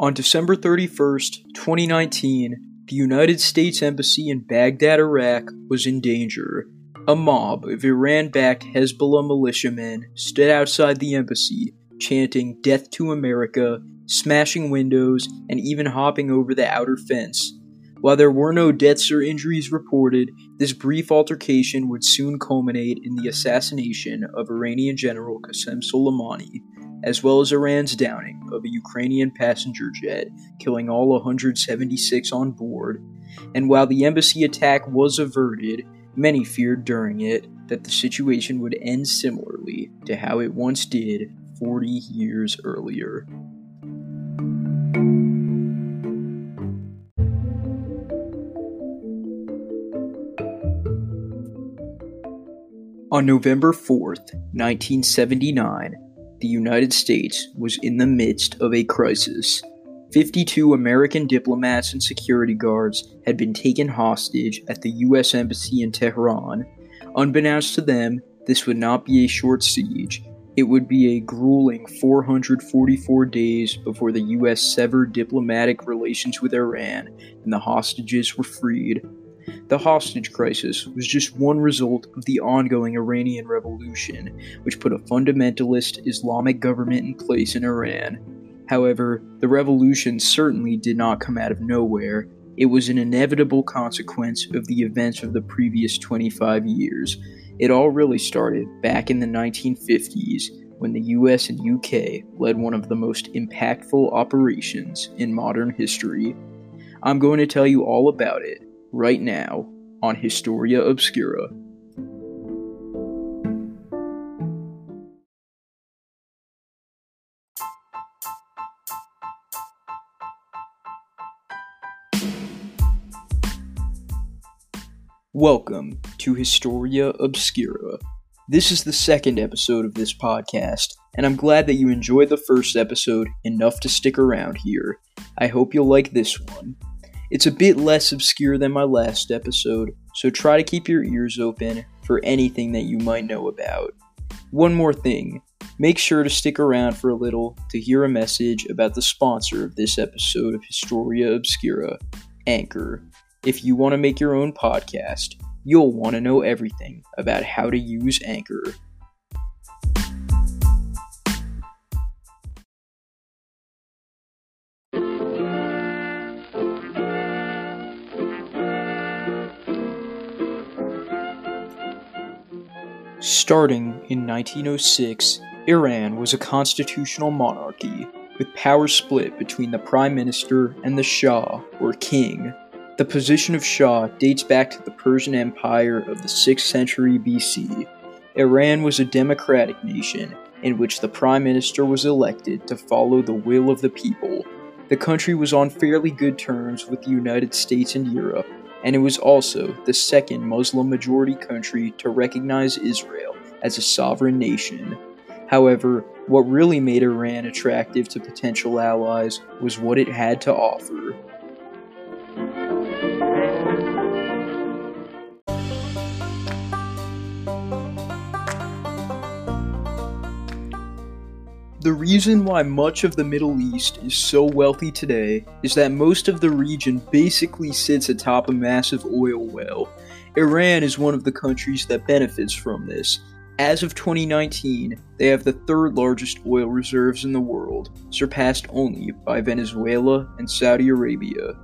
On December 31st, 2019, the United States Embassy in Baghdad, Iraq was in danger. A mob of Iran backed Hezbollah militiamen stood outside the embassy, chanting Death to America, smashing windows, and even hopping over the outer fence. While there were no deaths or injuries reported, this brief altercation would soon culminate in the assassination of Iranian General Qasem Soleimani, as well as Iran's downing of a Ukrainian passenger jet, killing all 176 on board. And while the embassy attack was averted, many feared during it that the situation would end similarly to how it once did 40 years earlier. On November 4th, 1979, the United States was in the midst of a crisis. 52 American diplomats and security guards had been taken hostage at the U.S. Embassy in Tehran. Unbeknownst to them, this would not be a short siege. It would be a grueling 444 days before the U.S. severed diplomatic relations with Iran and the hostages were freed. The hostage crisis was just one result of the ongoing Iranian Revolution, which put a fundamentalist Islamic government in place in Iran. However, the revolution certainly did not come out of nowhere. It was an inevitable consequence of the events of the previous 25 years. It all really started back in the 1950s when the US and UK led one of the most impactful operations in modern history. I'm going to tell you all about it right now on Historia Obscura. Welcome to Historia Obscura. This is the second episode of this podcast, and I'm glad that you enjoyed the first episode enough to stick around here. I hope you'll like this one. It's a bit less obscure than my last episode, so try to keep your ears open for anything that you might know about. One more thing make sure to stick around for a little to hear a message about the sponsor of this episode of Historia Obscura, Anchor. If you want to make your own podcast, you'll want to know everything about how to use Anchor. Starting in 1906, Iran was a constitutional monarchy with power split between the prime minister and the Shah, or king. The position of Shah dates back to the Persian Empire of the 6th century BC. Iran was a democratic nation in which the prime minister was elected to follow the will of the people. The country was on fairly good terms with the United States and Europe, and it was also the second Muslim majority country to recognize Israel as a sovereign nation. However, what really made Iran attractive to potential allies was what it had to offer. The reason why much of the Middle East is so wealthy today is that most of the region basically sits atop a massive oil well. Iran is one of the countries that benefits from this. As of 2019, they have the third largest oil reserves in the world, surpassed only by Venezuela and Saudi Arabia.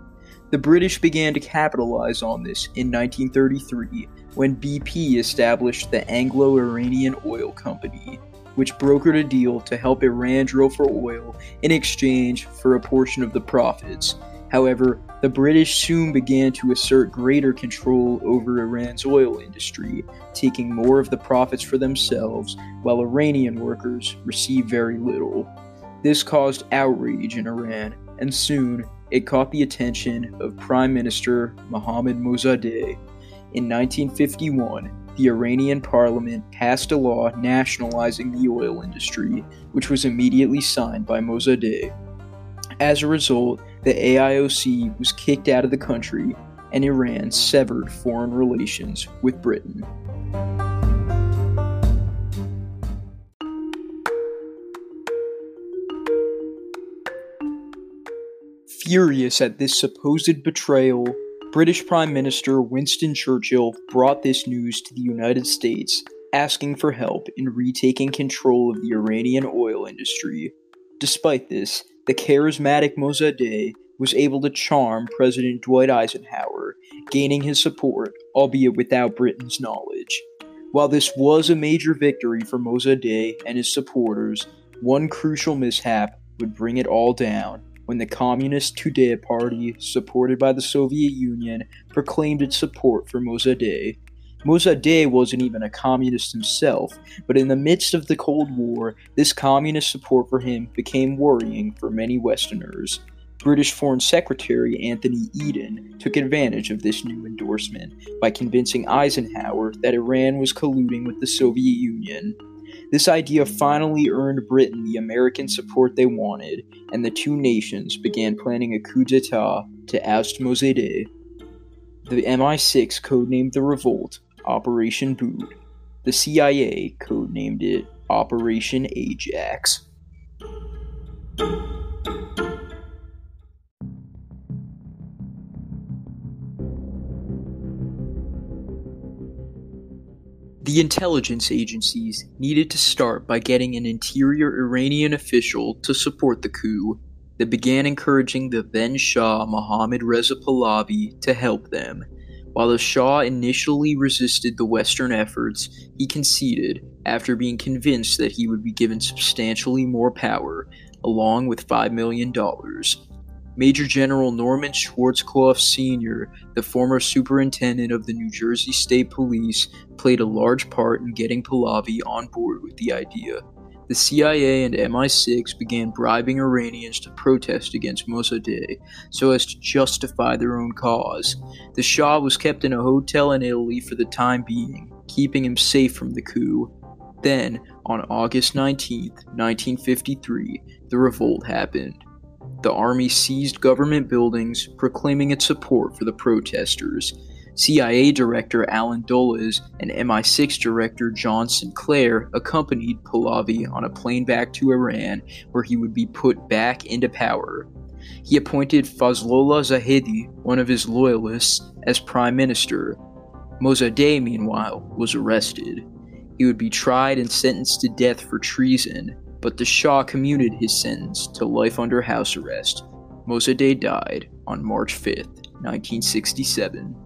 The British began to capitalize on this in 1933 when BP established the Anglo Iranian Oil Company which brokered a deal to help Iran drill for oil in exchange for a portion of the profits. However, the British soon began to assert greater control over Iran's oil industry, taking more of the profits for themselves, while Iranian workers received very little. This caused outrage in Iran, and soon it caught the attention of Prime Minister Mohammad Mosaddegh. In 1951, the Iranian parliament passed a law nationalizing the oil industry, which was immediately signed by Mosaddegh. As a result, the AIOC was kicked out of the country, and Iran severed foreign relations with Britain. Furious at this supposed betrayal, British Prime Minister Winston Churchill brought this news to the United States, asking for help in retaking control of the Iranian oil industry. Despite this, the charismatic Mosaddegh was able to charm President Dwight Eisenhower, gaining his support, albeit without Britain's knowledge. While this was a major victory for Mosaddegh and his supporters, one crucial mishap would bring it all down when the Communist Tudeh Party, supported by the Soviet Union, proclaimed its support for Mosaddegh. Mosaddegh wasn't even a communist himself, but in the midst of the Cold War, this communist support for him became worrying for many Westerners. British Foreign Secretary Anthony Eden took advantage of this new endorsement by convincing Eisenhower that Iran was colluding with the Soviet Union. This idea finally earned Britain the American support they wanted, and the two nations began planning a coup d'etat to oust Mosaddegh. The MI6 codenamed the revolt Operation Boot. The CIA codenamed it Operation Ajax. The intelligence agencies needed to start by getting an interior Iranian official to support the coup that began encouraging the then Shah Mohammad Reza Pahlavi to help them. While the Shah initially resisted the Western efforts, he conceded after being convinced that he would be given substantially more power, along with $5 million. Major General Norman Schwarzkopf Sr., the former superintendent of the New Jersey State Police, played a large part in getting Pahlavi on board with the idea. The CIA and MI6 began bribing Iranians to protest against Mossadegh so as to justify their own cause. The Shah was kept in a hotel in Italy for the time being, keeping him safe from the coup. Then, on August 19, 1953, the revolt happened the army seized government buildings, proclaiming its support for the protesters. CIA Director Allen Dulles and MI6 Director John Sinclair accompanied Pahlavi on a plane back to Iran, where he would be put back into power. He appointed Fazlollah Zahedi, one of his loyalists, as prime minister. Mosaddegh, meanwhile, was arrested. He would be tried and sentenced to death for treason, but the Shah commuted his sentence to life under house arrest. Mosaddegh died on March 5, 1967.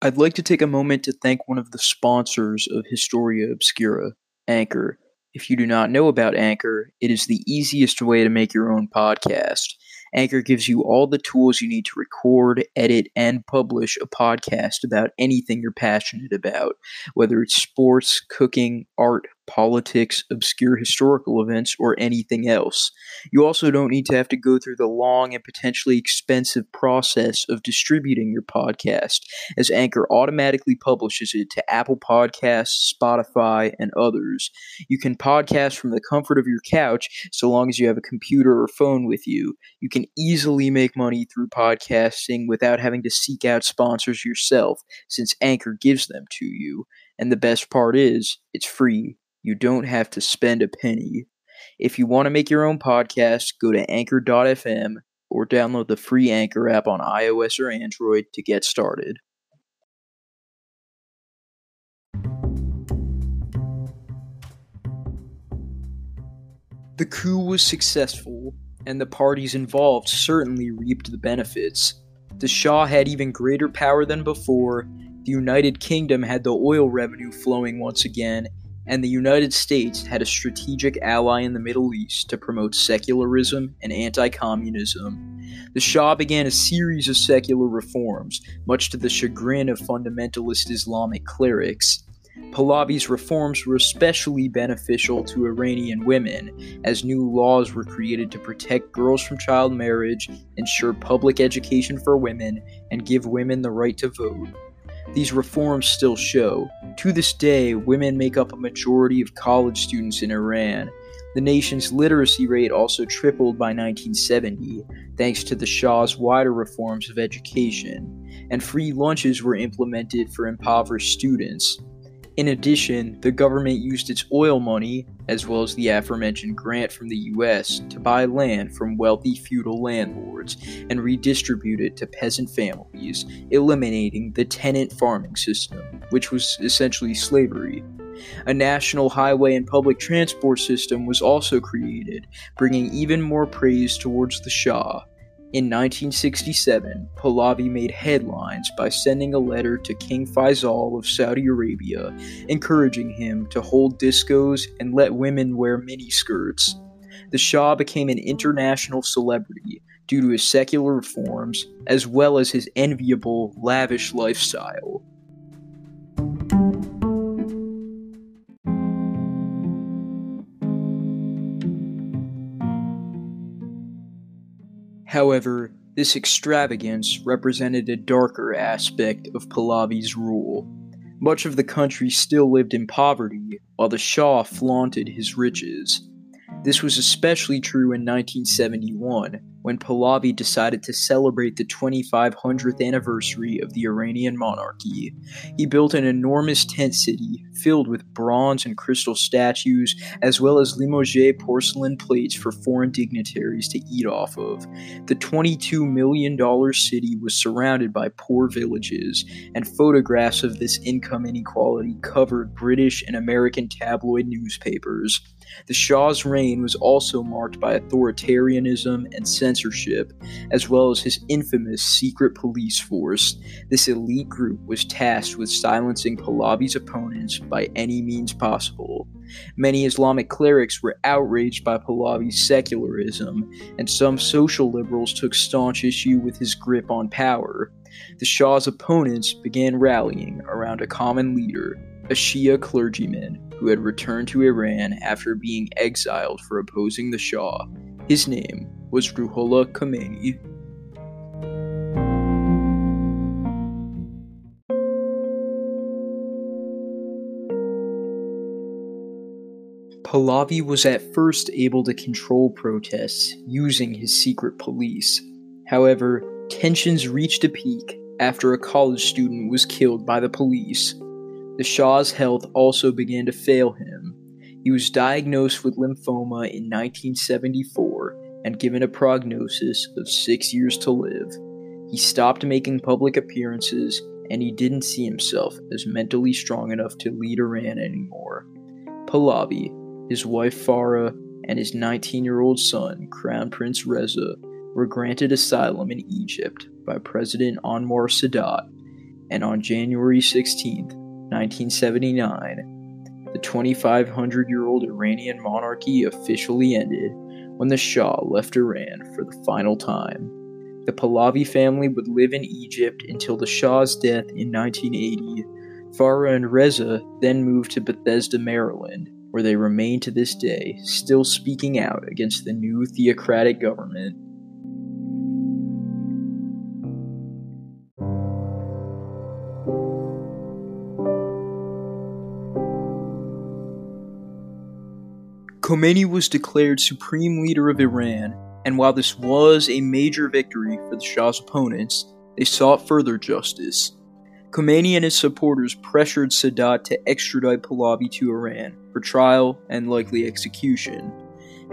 I'd like to take a moment to thank one of the sponsors of Historia Obscura, Anchor. If you do not know about Anchor, it is the easiest way to make your own podcast. Anchor gives you all the tools you need to record, edit, and publish a podcast about anything you're passionate about, whether it's sports, cooking, art, politics, obscure historical events, or anything else. You also don't need to have to go through the long and potentially expensive process of distributing your podcast, as Anchor automatically publishes it to Apple Podcasts, Spotify, and others. You can podcast from the comfort of your couch so long as you have a computer or phone with you. You can easily make money through podcasting without having to seek out sponsors yourself, since Anchor gives them to you. And the best part is, it's free. You don't have to spend a penny. If you want to make your own podcast, go to anchor.fm or download the free Anchor app on iOS or Android to get started. The coup was successful, and the parties involved certainly reaped the benefits. The Shah had even greater power than before, the United Kingdom had the oil revenue flowing once again, and the United States had a strategic ally in the Middle East to promote secularism and anti communism. The Shah began a series of secular reforms, much to the chagrin of fundamentalist Islamic clerics. Pahlavi's reforms were especially beneficial to Iranian women, as new laws were created to protect girls from child marriage, ensure public education for women, and give women the right to vote. These reforms still show. To this day, women make up a majority of college students in Iran. The nation's literacy rate also tripled by 1970, thanks to the Shah's wider reforms of education, and free lunches were implemented for impoverished students. In addition, the government used its oil money, as well as the aforementioned grant from the US, to buy land from wealthy feudal landlords and redistribute it to peasant families, eliminating the tenant farming system, which was essentially slavery. A national highway and public transport system was also created, bringing even more praise towards the Shah. In 1967, Pahlavi made headlines by sending a letter to King Faisal of Saudi Arabia, encouraging him to hold discos and let women wear miniskirts. The Shah became an international celebrity due to his secular reforms, as well as his enviable, lavish lifestyle. However, this extravagance represented a darker aspect of Pahlavi's rule. Much of the country still lived in poverty, while the Shah flaunted his riches. This was especially true in 1971, when Pahlavi decided to celebrate the 2500th anniversary of the Iranian monarchy. He built an enormous tent city filled with bronze and crystal statues, as well as Limoges porcelain plates for foreign dignitaries to eat off of. The $22 million city was surrounded by poor villages, and photographs of this income inequality covered British and American tabloid newspapers. The Shah's reign was also marked by authoritarianism and censorship, as well as his infamous secret police force. This elite group was tasked with silencing Pahlavi's opponents by any means possible. Many Islamic clerics were outraged by Pahlavi's secularism, and some social liberals took staunch issue with his grip on power. The Shah's opponents began rallying around a common leader, a Shia clergyman who had returned to Iran after being exiled for opposing the Shah. His name was Ruhollah Khomeini. Pahlavi was at first able to control protests using his secret police. However, tensions reached a peak after a college student was killed by the police the Shah's health also began to fail him. He was diagnosed with lymphoma in 1974 and given a prognosis of six years to live. He stopped making public appearances and he didn't see himself as mentally strong enough to lead Iran anymore. Pahlavi, his wife Farah, and his 19 year old son, Crown Prince Reza, were granted asylum in Egypt by President Anwar Sadat, and on January 16th, 1979, the 2,500 year old Iranian monarchy officially ended when the Shah left Iran for the final time. The Pahlavi family would live in Egypt until the Shah's death in 1980. Farah and Reza then moved to Bethesda, Maryland, where they remain to this day, still speaking out against the new theocratic government Khomeini was declared supreme leader of Iran, and while this was a major victory for the Shah's opponents, they sought further justice. Khomeini and his supporters pressured Sadat to extradite Pahlavi to Iran for trial and likely execution.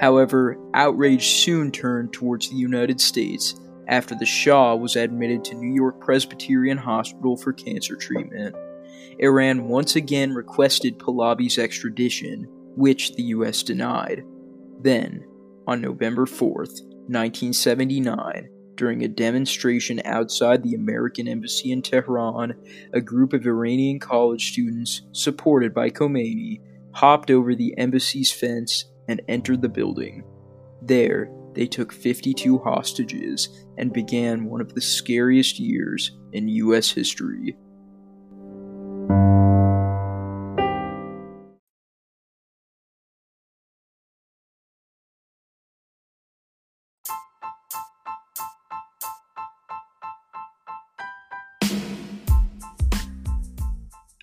However, outrage soon turned towards the United States after the Shah was admitted to New York Presbyterian Hospital for cancer treatment. Iran once again requested Pahlavi's extradition, which the US denied. Then, on November 4th, 1979, during a demonstration outside the American Embassy in Tehran, a group of Iranian college students, supported by Khomeini, hopped over the embassy's fence and entered the building. There, they took 52 hostages and began one of the scariest years in U.S. history.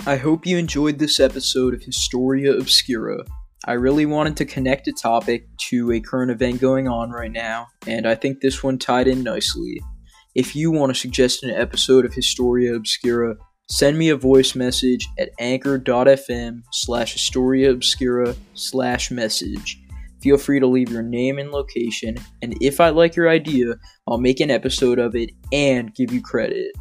I hope you enjoyed this episode of Historia Obscura. I really wanted to connect a topic to a current event going on right now, and I think this one tied in nicely. If you want to suggest an episode of Historia Obscura, send me a voice message at anchor.fm slash historia obscura slash message. Feel free to leave your name and location, and if I like your idea, I'll make an episode of it and give you credit.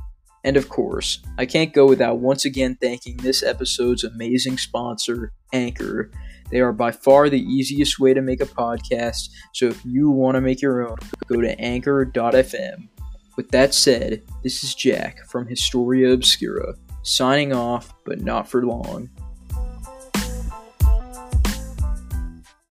And of course, I can't go without once again thanking this episode's amazing sponsor, Anchor. They are by far the easiest way to make a podcast, so if you want to make your own, go to anchor.fm. With that said, this is Jack from Historia Obscura, signing off, but not for long.